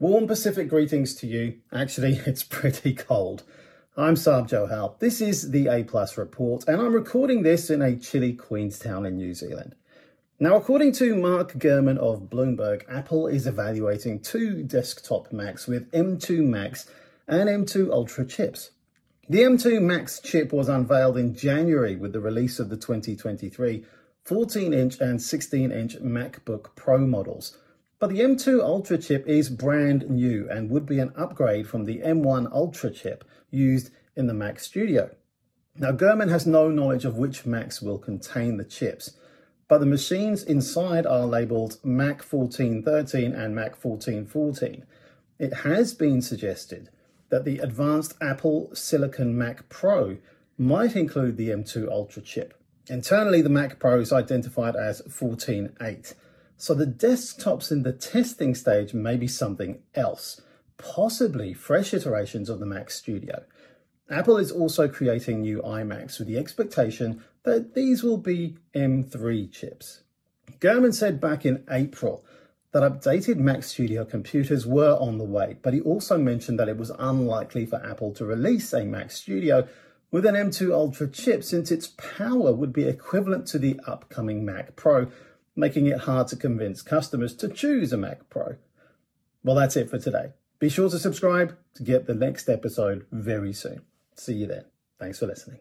Warm Pacific greetings to you. Actually, it's pretty cold. I'm Saab Johal. This is the A Plus report, and I'm recording this in a chilly Queenstown in New Zealand. Now, according to Mark Gurman of Bloomberg, Apple is evaluating two desktop Macs with M2 Max and M2 Ultra chips. The M2 Max chip was unveiled in January with the release of the 2023 14 inch and 16 inch MacBook Pro models. But the M2 Ultra chip is brand new and would be an upgrade from the M1 Ultra chip used in the Mac Studio. Now, Gurman has no knowledge of which Macs will contain the chips, but the machines inside are labeled Mac 1413 and Mac 1414. It has been suggested that the advanced Apple Silicon Mac Pro might include the M2 Ultra chip. Internally, the Mac Pro is identified as 14.8. So the desktops in the testing stage may be something else, possibly fresh iterations of the Mac Studio. Apple is also creating new iMacs with the expectation that these will be M3 chips. Gurman said back in April that updated Mac Studio computers were on the way, but he also mentioned that it was unlikely for Apple to release a Mac Studio with an M2 Ultra chip since its power would be equivalent to the upcoming Mac Pro, making it hard to convince customers to choose a Mac Pro. Well, that's it for today. Be sure to subscribe to get the next episode very soon. See you then. Thanks for listening.